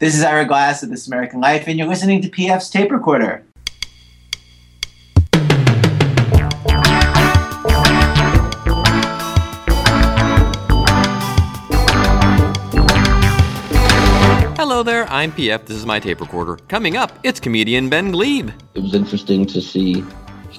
This is Ira Glass of This American Life, and you're listening to PF's Tape Recorder. Hello there, I'm PF. This is my tape recorder. Coming up, it's comedian Ben Gleib. It was interesting to see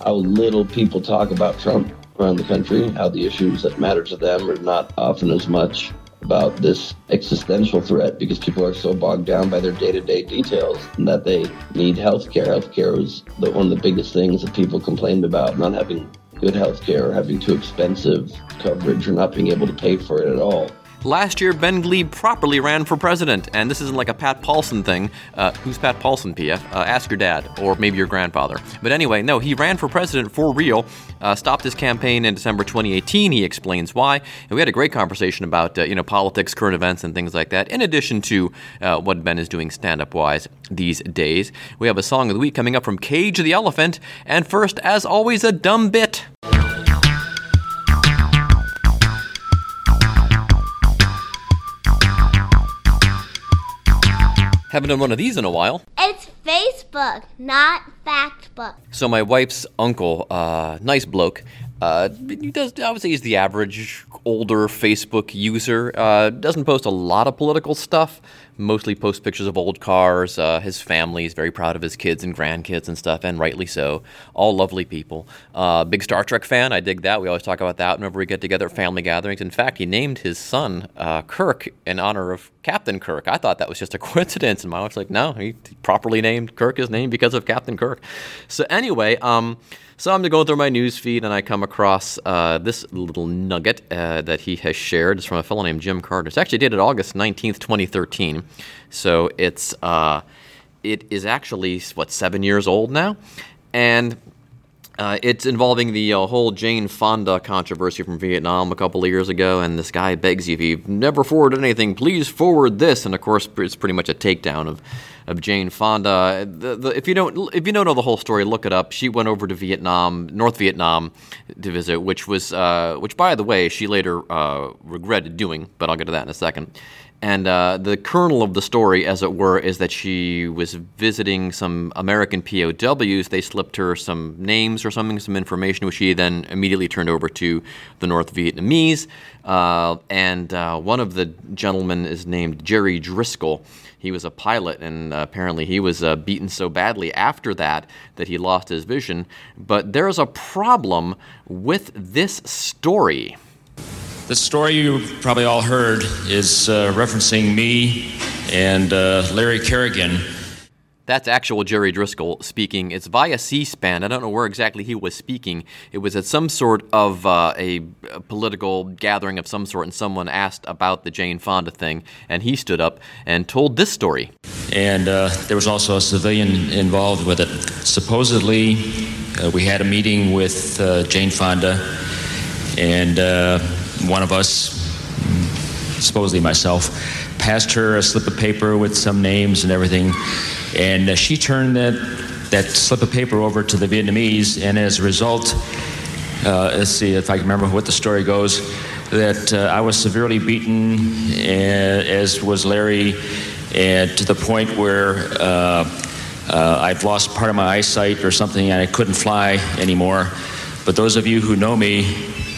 how little people talk about Trump around the country, how the issues that matter to them are not often as much about this existential threat because people are so bogged down by their day-to-day details that they need health care. Health care was the, one of the biggest things that people complained about, not having good health care, or having too expensive coverage, or not being able to pay for it at all. Last year, Ben Gleib properly ran for president, and this isn't like a Pat Paulsen thing. Uh, who's Pat Paulsen, PF? Uh, ask your dad, or maybe your grandfather. But anyway, no, he ran for president for real, uh, stopped his campaign in December 2018. He explains why. And we had a great conversation about, uh, you know, politics, current events, and things like that, in addition to uh, what Ben is doing stand up wise these days. We have a song of the week coming up from Cage the Elephant, and first, as always, a dumb bit. Haven't done one of these in a while. It's Facebook, not Factbook. So my wife's uncle, uh, nice bloke, uh, he does. I would say he's the average older Facebook user. Uh, doesn't post a lot of political stuff. Mostly posts pictures of old cars. Uh, his family is very proud of his kids and grandkids and stuff, and rightly so. All lovely people. Uh, big Star Trek fan. I dig that. We always talk about that whenever we get together at family gatherings. In fact, he named his son uh, Kirk in honor of Captain Kirk. I thought that was just a coincidence, and my wife's like, "No, he properly named Kirk his name because of Captain Kirk." So anyway, um, so I'm going through my news feed and I come across uh, this little nugget uh, that he has shared. It's from a fellow named Jim Carter. It's actually dated August 19th, 2013. So it's uh, it is actually what seven years old now, and uh, it's involving the uh, whole Jane Fonda controversy from Vietnam a couple of years ago, and this guy begs you if you've never forwarded anything, please forward this. And of course, it's pretty much a takedown of of Jane Fonda. The, the, if you don't if you don't know the whole story, look it up. She went over to Vietnam, North Vietnam, to visit, which was uh, which by the way she later uh, regretted doing, but I'll get to that in a second. And uh, the kernel of the story, as it were, is that she was visiting some American POWs. They slipped her some names or something, some information, which she then immediately turned over to the North Vietnamese. Uh, and uh, one of the gentlemen is named Jerry Driscoll. He was a pilot, and uh, apparently he was uh, beaten so badly after that that he lost his vision. But there's a problem with this story. The story you probably all heard is uh, referencing me and uh, Larry Carrigan. That's actual Jerry Driscoll speaking. It's via C SPAN. I don't know where exactly he was speaking. It was at some sort of uh, a, a, political gathering of some sort, and someone asked about the Jane Fonda thing, and he stood up and told this story. And uh, there was also a civilian involved with it. Supposedly, uh, we had a meeting with uh, Jane Fonda, and uh, one of us, supposedly myself, passed her a slip of paper with some names and everything. And uh, she turned that, that slip of paper over to the Vietnamese, and as a result, uh, let's see if I can remember what the story goes, that uh, I was severely beaten, as was Larry, and to the point where uh, uh, I've lost part of my eyesight or something, and I couldn't fly anymore. But those of you who know me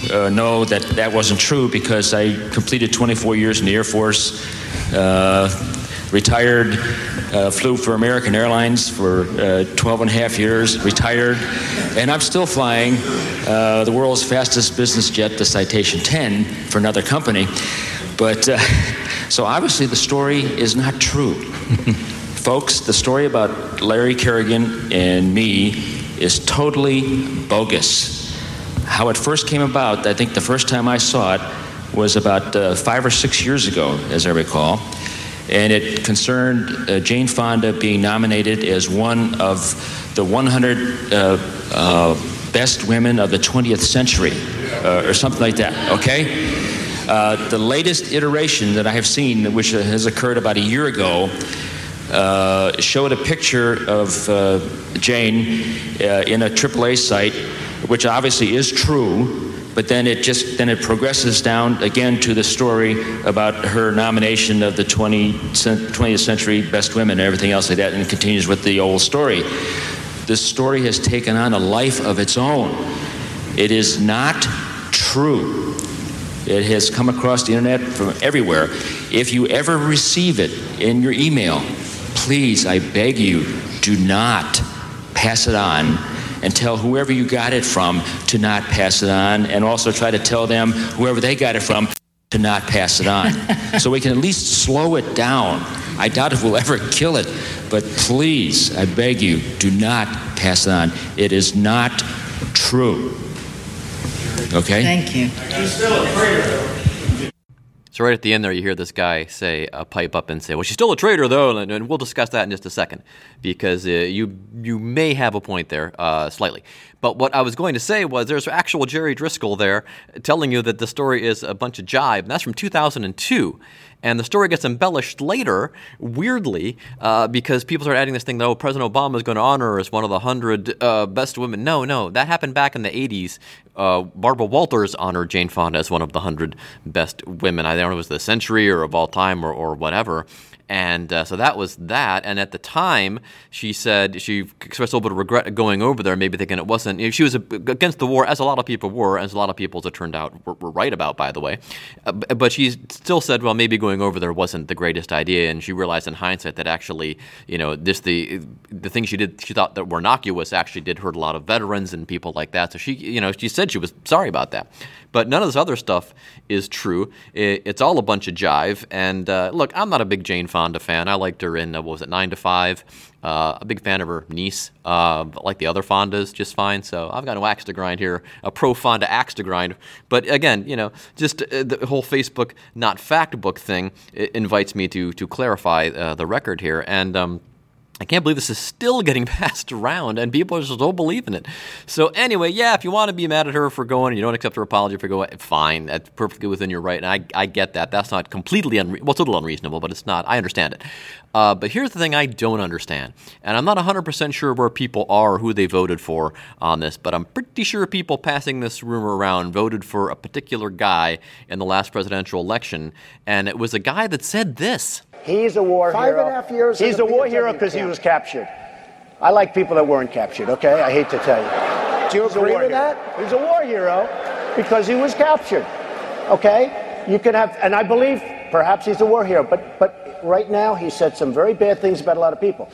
uh, know that that wasn't true because I completed 24 years in the Air Force, uh, retired, uh, flew for American Airlines for uh, 12 and a half years, retired, and I'm still flying uh, the world's fastest business jet, the Citation 10, for another company. But so obviously the story is not true. Folks, the story about Larry Carrigan and me is totally bogus. How it first came about, I think the first time I saw it was about uh, five or six years ago, as I recall. And it concerned uh, Jane Fonda being nominated as one of the 100 uh, uh, best women of the 20th century, uh, or something like that, okay? Uh, the latest iteration that I have seen, which has occurred about a year ago, showed a picture of Jane in a AAA site which obviously is true, but then it just then it progresses down again to the story about her nomination of the 20, 20th century best women and everything else like that, and continues with the old story. This story has taken on a life of its own. It is not true. It has come across the internet from everywhere. If you ever receive it in your email, please, I beg you, do not pass it on and tell whoever you got it from to not pass it on, and also try to tell them, whoever they got it from, to not pass it on. so we can at least slow it down. I doubt if we'll ever kill it, but please, I beg you, do not pass it on. It is not true. Okay? Thank you. Right at the end there, you hear this guy say, uh, pipe up and say, "Well, she's still a traitor, though," and, and we'll discuss that in just a second, because uh, you you may have a point there, uh, slightly. But what I was going to say was, there's actual Jerry Driscoll there telling you that the story is a bunch of jive, and that's from 2002. And the story gets embellished later, weirdly, uh, because people start adding this thing that, oh, President Obama is going to honor her as one of the 100 uh, best women. No, no, that happened back in the 80s. Uh, Barbara Walters honored Jane Fonda as one of the 100 best women. I don't know if it was the century or of all time or, or whatever. And uh, so that was that. And at the time, she said she expressed a little bit of regret going over there, maybe thinking it wasn't. You know, she was against the war, as a lot of people were, as a lot of people, as it turned out, were, were right about, by the way. Uh, but she still said, well, maybe going over there wasn't the greatest idea. And she realized in hindsight that actually, you know, this the the things she did, she thought that were innocuous, actually did hurt a lot of veterans and people like that. So she, you know, she said she was sorry about that. But none of this other stuff is true. It, it's all a bunch of jive. And uh, look, I'm not a big Jane Fonda fan. I liked her in, uh, what was it, 9 to 5. Uh, a big fan of her niece. Uh, like the other Fondas, just fine. So I've got no axe to grind here, a pro Fonda axe to grind. But again, you know, just uh, the whole Facebook not fact book thing invites me to to clarify uh, the record here. And um, I can't believe this is still getting passed around and people just don't believe in it. So anyway, yeah, if you want to be mad at her for going and you don't accept her apology for going, fine, that's perfectly within your right, and I, I get that. That's not completely well, it's a little unreasonable, but it's not. I understand it. Uh, but here's the thing I don't understand, and I'm not 100% sure where people are, who they voted for on this, but I'm pretty sure people passing this rumor around voted for a particular guy in the last presidential election, and it was a guy that said this. He's a war Five hero. Five and a half years. He's a war hero because he was captured. I like people that weren't captured, okay? I hate to tell you. Do you He's agree with hero. that? He's a war hero because he was captured, okay? You can have, and I believe perhaps he's a war hero, but, but right now he said some very bad things about a lot of people.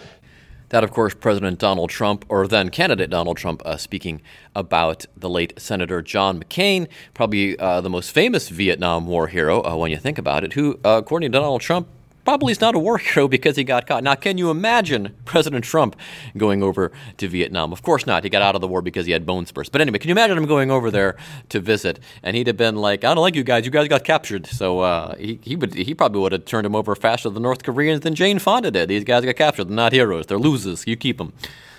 That, of course, President Donald Trump, or then candidate Donald Trump, uh, speaking about the late Senator John McCain, probably uh, the most famous Vietnam War hero uh, when you think about it, who, uh, according to Donald Trump, probably is not a war hero because he got caught. Now, can you imagine President Trump going over to Vietnam? Of course not. He got out of the war because he had bone spurs. But anyway, can you imagine him going over there to visit? And he'd have been like, I don't like you guys. You guys got captured. So uh, he, he, would, he probably would have turned him over faster than North Koreans than Jane Fonda did. These guys got captured. They're not heroes. They're losers. You keep them.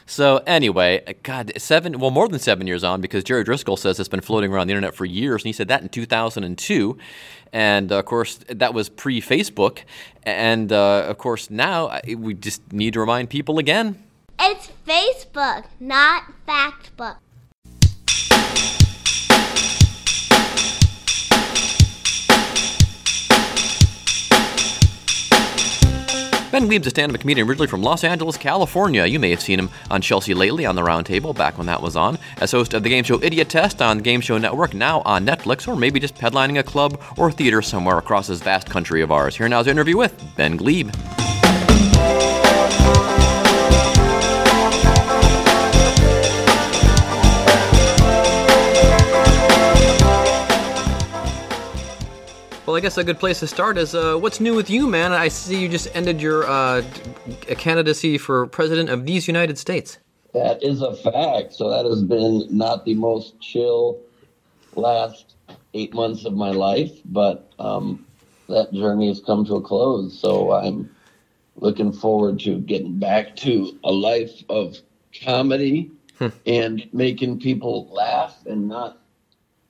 So anyway, God, seven, well, more than seven years on, because Jerry Driscoll says it's been floating around the internet for years, and he said that in 2002. And of course, that was pre Facebook. And uh, of course, now we just need to remind people again. It's Facebook, not Factbook. Ben Gleib's a stand-up comedian originally from Los Angeles, California. You may have seen him on Chelsea lately on the Roundtable back when that was on, as host of the game show Idiot Test on the Game Show Network, now on Netflix, or maybe just headlining a club or theater somewhere across this vast country of ours. Here now's an interview with Ben Gleib. Well, I guess a good place to start is uh, what's new with you, man? I see you just ended your uh, candidacy for president of these United States. That is a fact. So that has been not the most chill last eight months of my life, but um, that journey has come to a close. So I'm looking forward to getting back to a life of comedy hmm. and making people laugh and not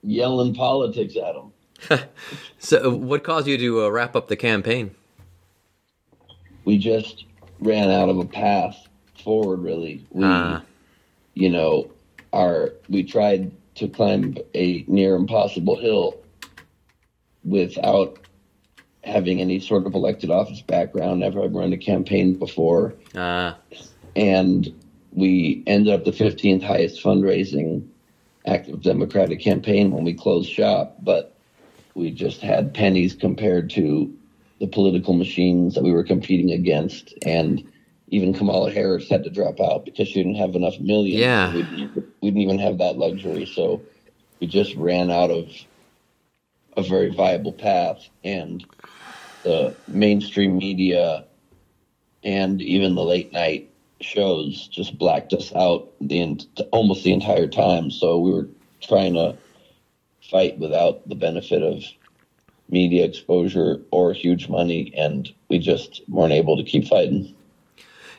yelling politics at them. so, what caused you to uh, wrap up the campaign? We just ran out of a path forward. Really, we, uh. you know, our we tried to climb a near impossible hill without having any sort of elected office background, never run a campaign before. Uh, And we ended up the 15th highest fundraising active Democratic campaign when we closed shop, but we just had pennies compared to the political machines that we were competing against. And even Kamala Harris had to drop out because she didn't have enough millions. Yeah. We didn't, we didn't even have that luxury. So we just ran out of a very viable path. And the mainstream media and even the late night shows just blacked us out the almost the entire time. So we were trying to fight without the benefit of media exposure or huge money, and we just weren't able to keep fighting.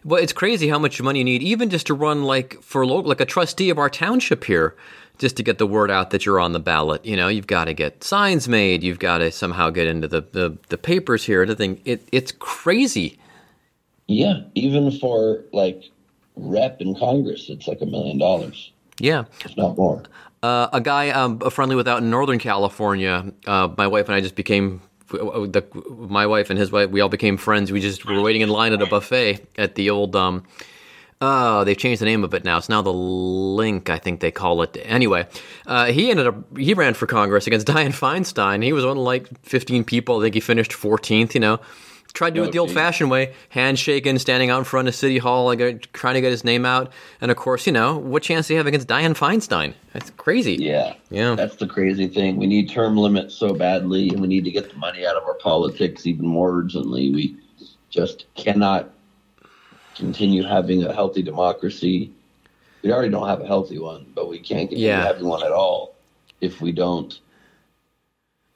well, it's crazy how much money you need, even just to run like for local, like a trustee of our township here, just to get the word out that you're on the ballot. You know, you've got to get signs made. You've got to somehow get into the the, the papers here. And everything. It it's crazy. Yeah, even for like rep in Congress, it's like a million dollars, Yeah. if not more. Uh, a guy um, a friendly with out in Northern California. Uh, my wife and I just became. The, my wife and his wife, we all became friends. We just were waiting in line at a buffet at the old. Um, oh, they've changed the name of it now. It's now the Link, I think they call it. Anyway, uh, he ended up he ran for Congress against Dianne Feinstein. He was one of like 15 people. I think he finished 14th. You know, tried to do it the Oh, old-fashioned way, handshaking, standing out in front of City Hall, like uh, trying to get his name out. And of course, you know, what chance do you have against Dianne Feinstein? That's crazy. Yeah. Yeah. That's the crazy thing. We need term limits so badly, and we need to get the money out of our politics even more urgently. We just cannot continue having a healthy democracy. We already don't have a healthy one, but we can't continue Yeah. having one at all if we don't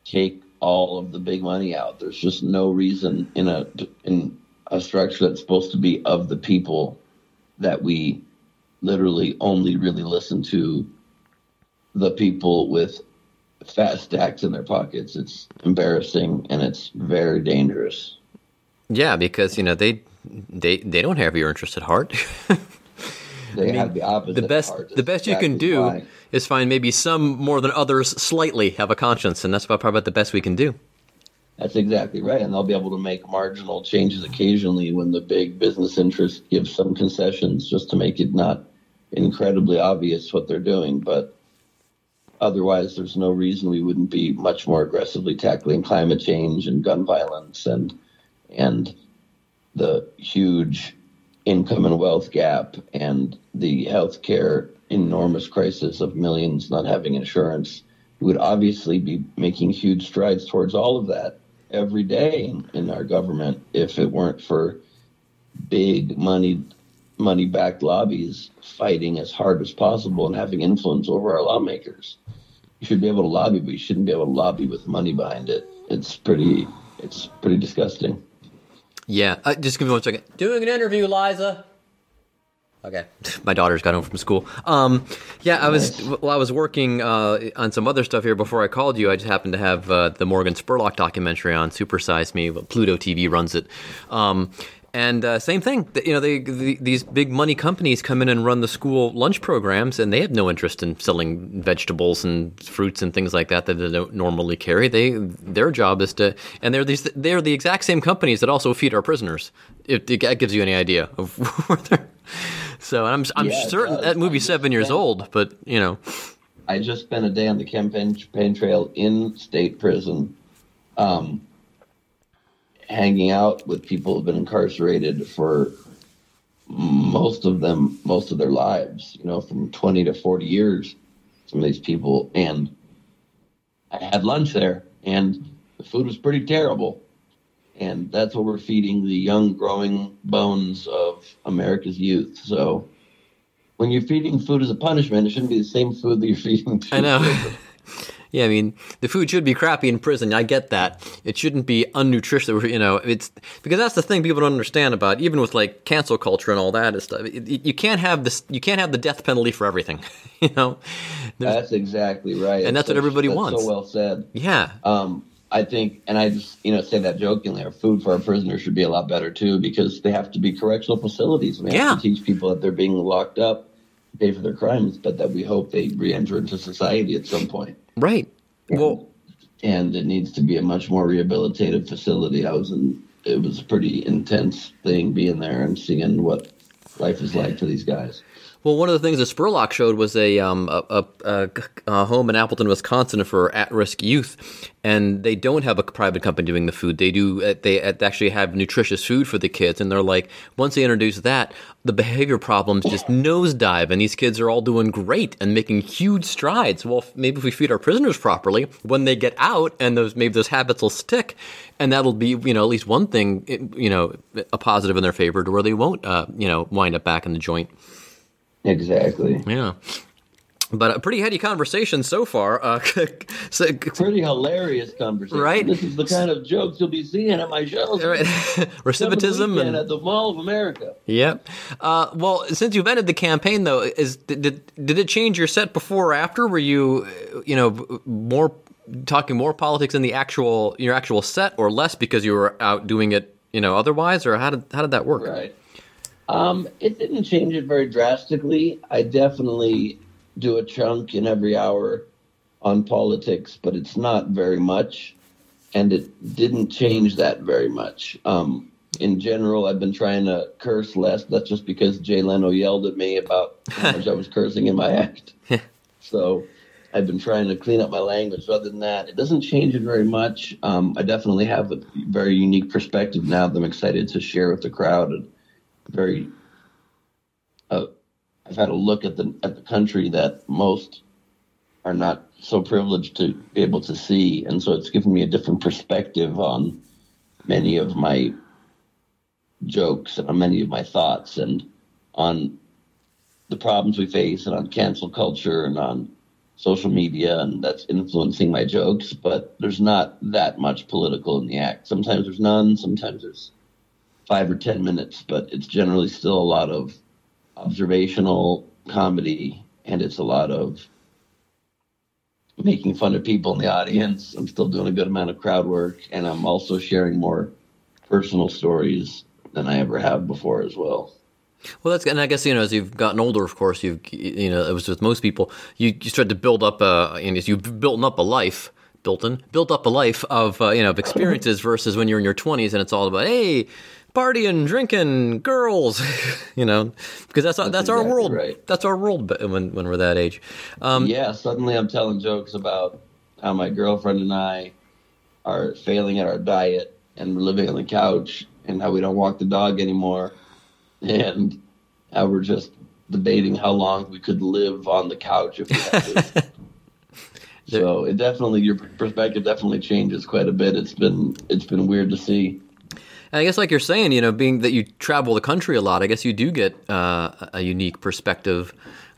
take all of the big money out. There's just no reason in a in a structure that's supposed to be of the people that we literally only really listen to the people with fat stacks in their pockets. It's embarrassing and it's very dangerous. Yeah, because you know they they they don't have your interest at heart. They have the opposite. the best the best you can do why. is find maybe some more than others slightly have a conscience, and that's about probably about the best we can do. That's exactly right, and they'll be able to make marginal changes occasionally when the big business interests give some concessions, just to make it not incredibly obvious what they're doing. But otherwise, there's no reason we wouldn't be much more aggressively tackling climate change and gun violence and and the huge income and wealth gap and the healthcare enormous crisis of millions not having insurance. We would obviously be making huge strides towards all of that every day in, in our government if it weren't for big money money backed lobbies fighting as hard as possible and having influence over our lawmakers. You should be able to lobby, but you shouldn't be able to lobby with money behind it. It's pretty it's pretty disgusting. Yeah, uh, just give me one second. Doing an interview, Liza. Okay, my daughter's got home from school. Um, yeah, I was well, I was working uh, on some other stuff here before I called you. I just happened to have uh, the Morgan Spurlock documentary on Supersize Me. Pluto TV runs it. Um, and uh, same thing, you know, they, the, these big money companies come in and run the school lunch programs, and they have no interest in selling vegetables and fruits and things like that that they don't normally carry. They their job is to, and they're these they're the exact same companies that also feed our prisoners. If that gives you any idea of where they're. So I'm I'm Yeah, certain that movie's seven years old, but you know, I just spent a day on the campaign, campaign trail in state prison, um, hanging out with people who've been incarcerated for most of them, most of their lives, you know, from 20 to 40 years, some of these people. And I had lunch there, and the food was pretty terrible. And that's what we're feeding the young, growing bones of America's youth. So when you're feeding food as a punishment, it shouldn't be the same food that you're feeding to I know. Yeah, I mean, the food should be crappy in prison. I get that. It shouldn't be unnutritious. You know, it's because that's the thing people don't understand about, even with like cancel culture and all that and stuff. It, you can't have this. You can't have the death penalty for everything. you know. There's- That's exactly right. And that's what everybody that's wants. So well said. yeah. Um, I think, and I just you know say that jokingly. Our food for our prisoners should be a lot better too, because they have to be correctional facilities. We have Yeah. to teach people that they're being locked up pay for their crimes, but that we hope they re-enter into society at some point. Right. Well, and it needs to be a much more rehabilitative facility. I was in, it was a pretty intense thing being there and seeing what life is like for these guys. Well, one of the things that Spurlock showed was a, um, a, a, a, home in Appleton, Wisconsin for at-risk youth, and they don't have a private company doing the food. They do. Uh, they actually have nutritious food for the kids, and they're like, once they introduce that, the behavior problems just nosedive, and these kids are all doing great and making huge strides. Well, maybe if we feed our prisoners properly, when they get out, and those maybe those habits will stick, and that'll be you know at least one thing you know a positive in their favor to where they won't uh, you know wind up back in the joint. Exactly. Yeah. But a pretty heady conversation so far. Uh, so, pretty hilarious conversation. Right. This is the kind of jokes you'll be seeing at my shows. Right. Recidivism and at the Mall of America. Yep. Uh, well, since you've ended the campaign, though, is did did it change your set before or after? Were you, you know, more talking more politics in the actual your actual set, or less because you were out doing it, you know, otherwise, or how did how did that work? Right. Um, it didn't change it very drastically. I definitely do a chunk in every hour on politics, but it's not very much, and it didn't change that very much. Um, in general, I've been trying to curse less. That's just because Jay Leno yelled at me about how much I was cursing in my act. so I've been trying to clean up my language. Other than that, it doesn't change it very much. Um, I definitely have a very unique perspective now that I'm excited to share with the crowd. And very uh, I've had a look at the at the country that most are not so privileged to be able to see, and so it's given me a different perspective on many of my jokes and on many of my thoughts and on the problems we face and on cancel culture and on social media and that's influencing my jokes. But there's not that much political in the act. Sometimes there's none sometimes there's five or ten minutes, but it's generally still a lot of observational comedy and it's a lot of making fun of people in the audience. I'm still doing a good amount of crowd work and I'm also sharing more personal stories than I ever have before as well. Well, that's and I guess you know as you've gotten older, of course, you've you know it was with most people, you you start to build up a and as you've built up a life, built in, built up a life of uh, you know of experiences versus when you're in your 20s and it's all about hey partying, drinking, girls, you know, because that's that's, that's exactly our world. Right. That's our world when when we're that age. Um, yeah, suddenly I'm telling jokes about how my girlfriend and I are failing at our diet and we're living on the couch and how we don't walk the dog anymore and how we're just debating how long we could live on the couch if we had to. so it definitely your perspective definitely changes quite a bit. It's been it's been weird to see. And I guess, like you're saying, you know, being that you travel the country a lot, I guess you do get uh, a unique perspective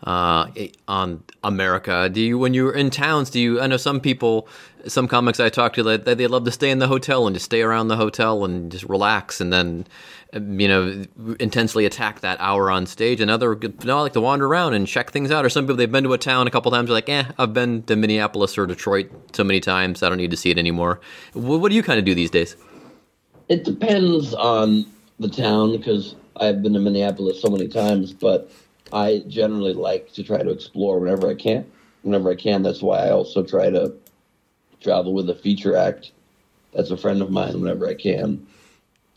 uh, on America. Do you, when you're in towns, do you? I know some people, some comics I talk to, they, they love to stay in the hotel and just stay around the hotel and just relax, and then, you know, intensely attack that hour on stage. And other, I like to wander around and check things out. Or some people they've been to a town a couple times, they're like, eh, I've been to Minneapolis or Detroit so many times, I don't need to see it anymore. What, what do you kind of do these days? It depends on the town because I've been to Minneapolis so many times, but I generally like to try to explore whenever I can. Whenever I can, that's why I also try to travel with a feature act. That's a friend of mine whenever I can.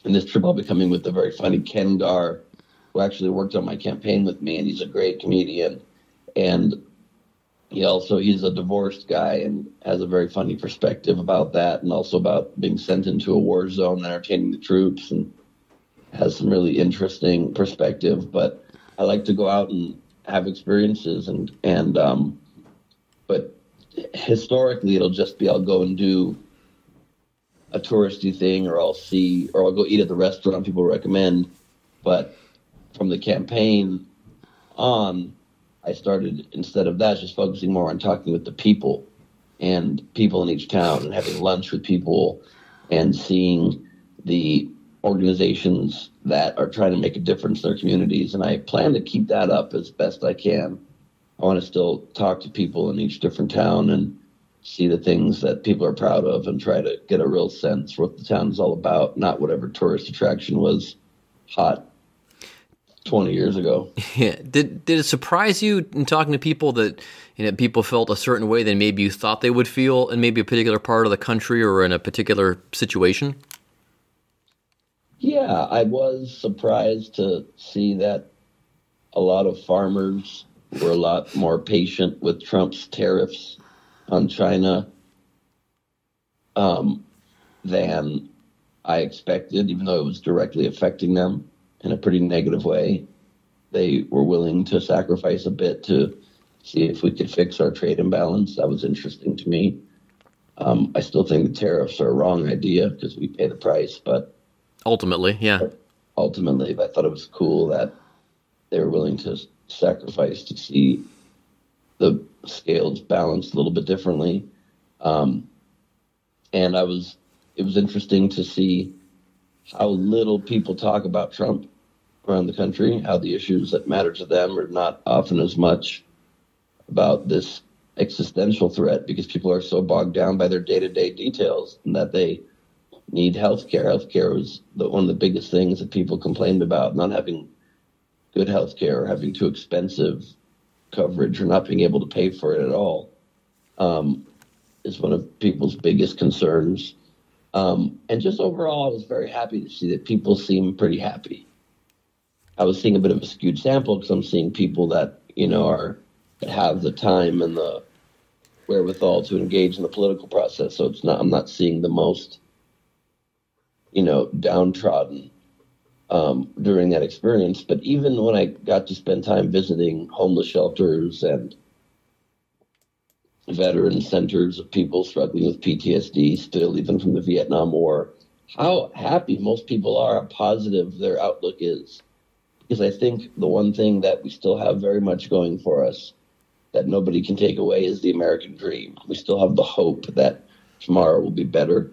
And this trip I'll be coming with a very funny Ken Gar, who actually worked on my campaign with me, and he's a great comedian. And he also he's a divorced guy and has a very funny perspective about that and also about being sent into a war zone entertaining the troops and has some really interesting perspective. But i like to go out and have experiences and and um but historically it'll just be i'll go and do a touristy thing or i'll see or i'll go eat at the restaurant people recommend. But from the campaign on I started instead of that just focusing more on talking with the people and people in each town and having lunch with people and seeing the organizations that are trying to make a difference in their communities. And I plan to keep that up as best I can. I want to still talk to people in each different town and see the things that people are proud of and try to get a real sense what the town is all about, not whatever tourist attraction was hot 20 years ago. Yeah. Did did it surprise you in talking to people that you know people felt a certain way than maybe you thought they would feel in maybe a particular part of the country or in a particular situation? Yeah, I was surprised to see that a lot of farmers were a lot more patient with Trump's tariffs on China um, than I expected, even though it was directly affecting them in a pretty negative way. They were willing to sacrifice a bit to see if we could fix our trade imbalance. That was interesting to me. Um, I still think the tariffs are a wrong idea because we pay the price, but Ultimately, yeah. ultimately, I thought it was cool that they were willing to sacrifice to see the scales balanced a little bit differently. Um, and I was, it was interesting to see how little people talk about Trump around the country, how the issues that matter to them are not often as much about this existential threat because people are so bogged down by their day to day details and that they need health care. Health care was the, one of the biggest things that people complained about, not having good health care or having too expensive coverage or not being able to pay for it at all um, is one of people's biggest concerns. Um, and just overall, I was very happy to see that people seem pretty happy. I was seeing a bit of a skewed sample because I'm seeing people that you know are that have the time and the wherewithal to engage in the political process. So it's not I'm not seeing the most you know, downtrodden um, during that experience. But even when I got to spend time visiting homeless shelters and veteran centers of people struggling with PTSD, still even from the Vietnam War, how happy most people are, how positive their outlook is. Because I think the one thing that we still have very much going for us that nobody can take away is the American dream. We still have the hope that tomorrow will be better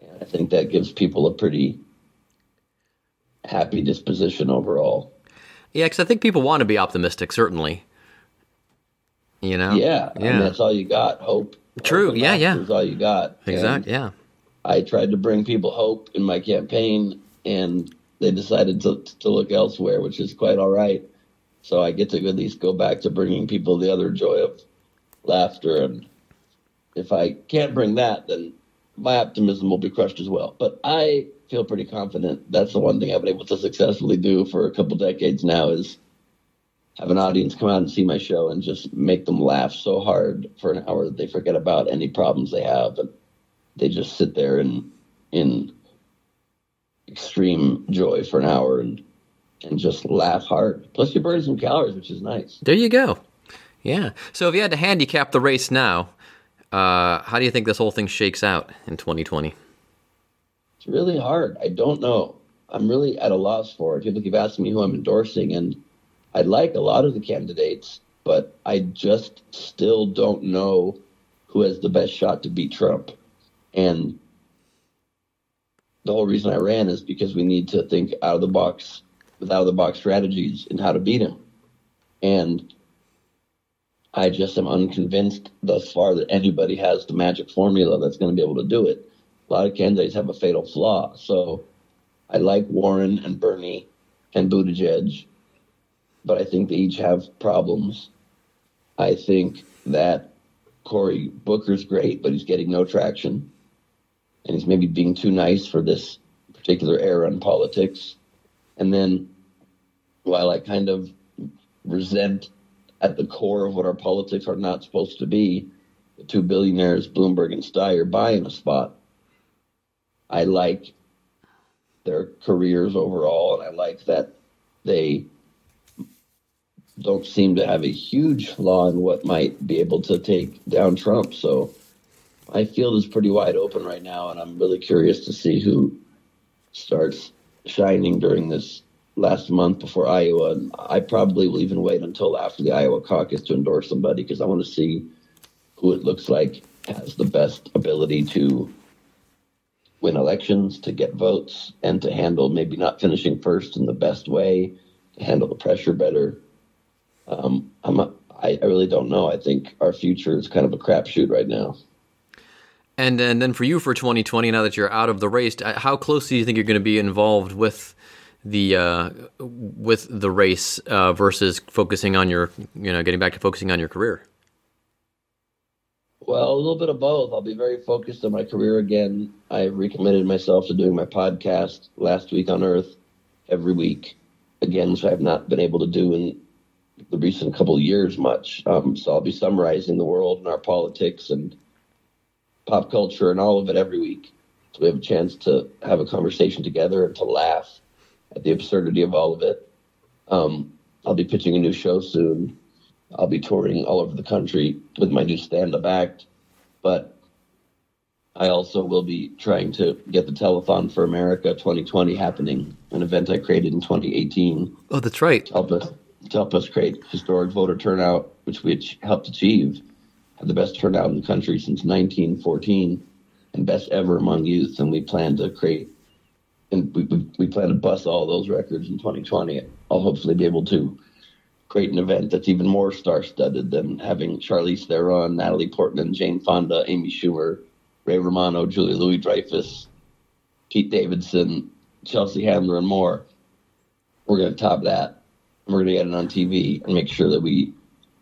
And I think that gives people a pretty happy disposition overall. Yeah, because I think people want to be optimistic, certainly. You know? Yeah, Yeah. and that's all you got. Hope. True, Hope yeah, yeah. Is all you got. Exactly. And Yeah. I tried to bring people hope in my campaign, and they decided to to look elsewhere, which is quite all right. So I get to at least go back to bringing people the other joy of laughter, and if I can't bring that, then my optimism will be crushed as well. But I feel pretty confident. That's the one thing I've been able to successfully do for a couple decades now is have an audience come out and see my show and just make them laugh so hard for an hour that they forget about any problems they have and they just sit there in in extreme joy for an hour and and just laugh hard. Plus you burn some calories, which is nice. There you go. Yeah. So if you had to handicap the race now, uh, how do you think this whole thing shakes out in 2020? It's really hard. I don't know. I'm really at a loss for it. People keep asking me who I'm endorsing, and I like a lot of the candidates, but I just still don't know who has the best shot to beat Trump. And the whole reason I ran is because we need to think out of the box, with out of the box strategies in how to beat him. And I just am unconvinced thus far that anybody has the magic formula that's going to be able to do it. A lot of candidates have a fatal flaw. So I like Warren and Bernie and Buttigieg, but I think they each have problems. I think that Cory Booker's great, but he's getting no traction. And he's maybe being too nice for this particular era in politics. And then while I kind of resent at the core of what our politics are not supposed to be, the two billionaires, Bloomberg and Steyer, buying a spot. I like their careers overall, and I like that they don't seem to have a huge flaw in what might be able to take down Trump. So my field is pretty wide open right now, and I'm really curious to see who starts shining during this last month before Iowa. And I probably will even wait until after the Iowa caucus to endorse somebody because I want to see who it looks like has the best ability to win elections, to get votes, and to handle maybe not finishing first in the best way, to handle the pressure better. Um, I'm a, I, I really don't know. I think our future is kind of a crapshoot right now. And, and then for you for 2020, now that you're out of the race, uh, how close do you think you're going to be involved with the uh, with the race uh, versus focusing on your you know getting back to focusing on your career? Well, a little bit of both. I'll be very focused on my career again. I recommitted myself to doing my podcast last week on Earth every week again, which I have not been able to do in the recent couple of years much. Um, so I'll be summarizing the world and our politics and pop culture and all of it every week. So we have a chance to have a conversation together and to laugh at the absurdity of all of it. Um, I'll be pitching a new show soon. I'll be touring all over the country with my new stand-up act, but I also will be trying to get the Telethon for America 2020 happening, an event I created in 2018. Oh, that's right. Help us to help us create historic voter turnout, which we helped achieve, had the best turnout in the country since 1914, and best ever among youth. And we plan to create, and we, we, we plan to bust all those records in 2020. I'll hopefully be able to create an event that's even more star-studded than having Charlize Theron, Natalie Portman, Jane Fonda, Amy Schumer, Ray Romano, Julie Louis Dreyfus, Pete Davidson, Chelsea Handler, and more. We're going to top that. And we're going to get it on TV and make sure that we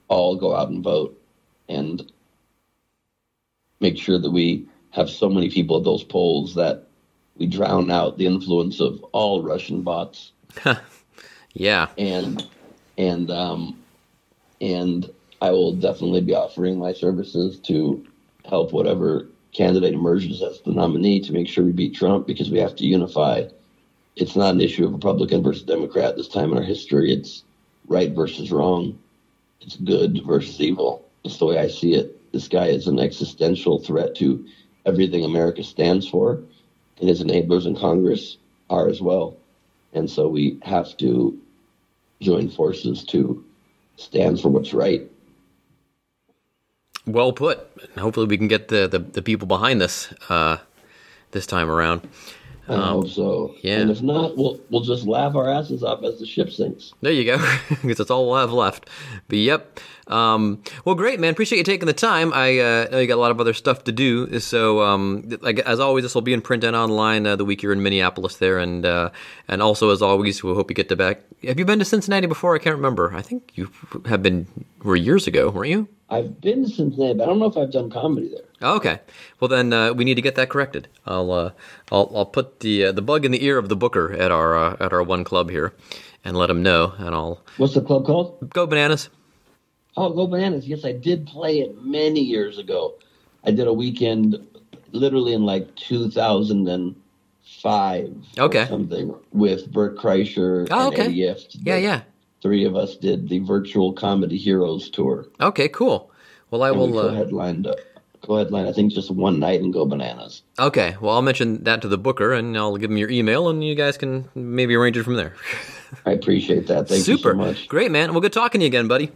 all go out and vote and make sure that we have so many people at those polls that we drown out the influence of all Russian bots. yeah. And and um, and I will definitely be offering my services to help whatever candidate emerges as the nominee to make sure we beat Trump because we have to unify. It's not an issue of Republican versus Democrat this time in our history. It's right versus wrong. It's good versus evil. It's the way I see it. This guy is an existential threat to everything America stands for, and his enablers in Congress are as well. And so we have to join forces to stand for what's right. Well put. Hopefully, we can get the, the, the people behind this uh, this time around. I hope so. yeah. And if not, we'll we'll just laugh our asses off as the ship sinks. There you go, because that's all we'll have left. But yep. Um, well, great, man. Appreciate you taking the time. I uh, know you got a lot of other stuff to do. So, um, like as always, this will be in print and online uh, the week you're in Minneapolis there, and uh, and also as always, we hope you get to back. Have you been to Cincinnati before? I can't remember. I think you have been. Were years ago, weren't you? I've been to Cincinnati, but I don't know if I've done comedy there. Oh, okay. Well, then uh, we need to get that corrected. I'll uh, I'll I'll put the uh, the bug in the ear of the booker at our uh, at our one club here, and let him know. And I'll What's the club called? go bananas. Oh, Go Bananas. Yes, I did play it many years ago. I did a weekend, literally in like 2005 Okay. or something, with Bert Kreischer Oh, and okay. Eddie Ifft. Yeah, yeah. Three of us did the virtual comedy heroes tour. Okay, cool. Well, I And we will. Uh, co-headlined, uh, I think, just one night and Go Bananas. okay. Well, I'll mention that to the booker, and I'll give him your email, and you guys can maybe arrange it from there. I appreciate that. Thank Super. you so much. Great, man. Well, good talking to you again, buddy.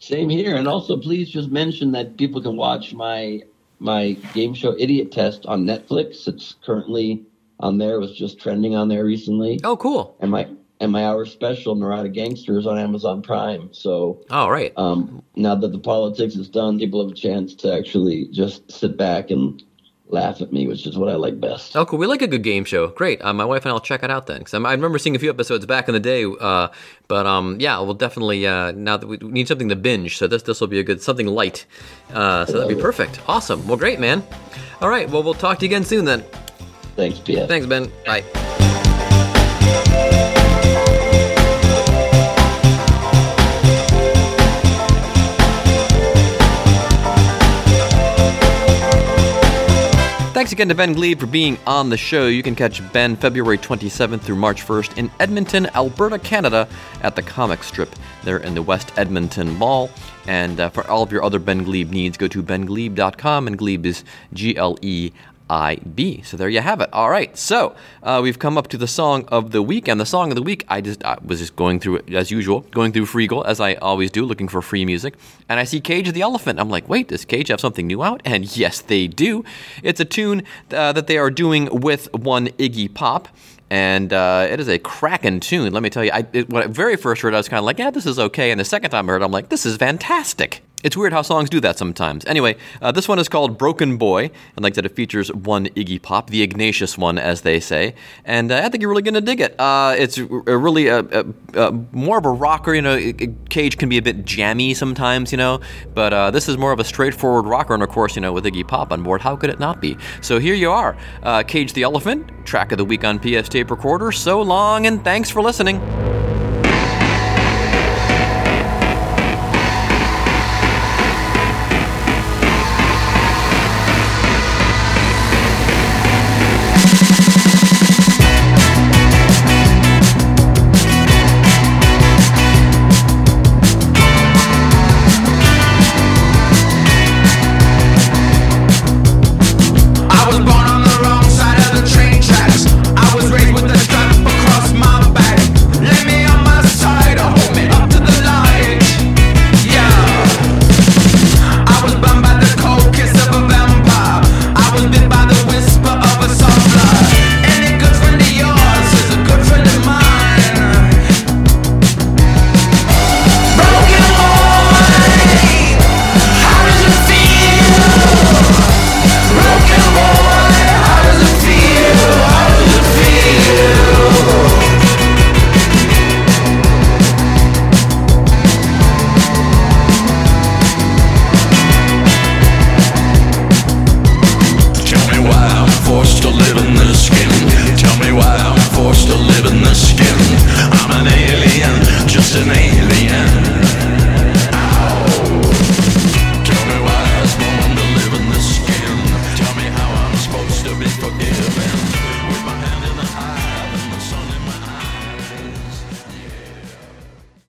Same here. And also, please just mention that people can watch my my game show Idiot Test on Netflix. It's currently on there. It was just trending on there recently. Oh, cool. And my and my hour special, Neurotic Gangster, is on Amazon Prime. So All right. um, now that the politics is done, people have a chance to actually just sit back and laugh at me, which is what I like best. Oh, cool. We like a good game show. Great. Uh, my wife and I'll check it out then. Because I remember seeing a few episodes back in the day. Uh, but um, yeah, we'll definitely, uh, now that we need something to binge. So this this will be a good, something light. Uh, so that'd be it. perfect. Awesome. Well, great, man. All right. Well, we'll talk to you again soon then. Thanks, PF. Thanks, Ben. Bye. Thanks again to Ben Gleib for being on the show. You can catch Ben February 27th through March 1st in Edmonton, Alberta, Canada, at the Comic Strip there in the West Edmonton Mall. And uh, for all of your other Ben Gleib needs, go to bengleib.com, and Gleib is G L E I B. So there you have it. All right. So uh, we've come up to the song of the week, and the song of the week, I just I was just going through it as usual, going through Freegal as I always do, looking for free music, and I see Cage the Elephant. I'm like, wait, does Cage have something new out? And yes, they do. It's a tune uh, that they are doing with one Iggy Pop. And uh, it is a cracking tune. Let me tell you, I, it, when I very first heard it, I was kind of like, yeah, this is okay. And the second time I heard it, I'm like, this is fantastic. It's weird how songs do that sometimes. Anyway, uh, this one is called Broken Boy. and like that it features one Iggy Pop, the Ignatius one, as they say. And uh, I think you're really going to dig it. Uh, it's really a, a, a more of a rocker. You know, Cage can be a bit jammy sometimes, you know, but uh, this is more of a straightforward rocker. And of course, you know, with Iggy Pop on board, how could it not be? So here you are uh, Cage the Elephant, track of the week on PF Tape Recorder. So long, and thanks for listening.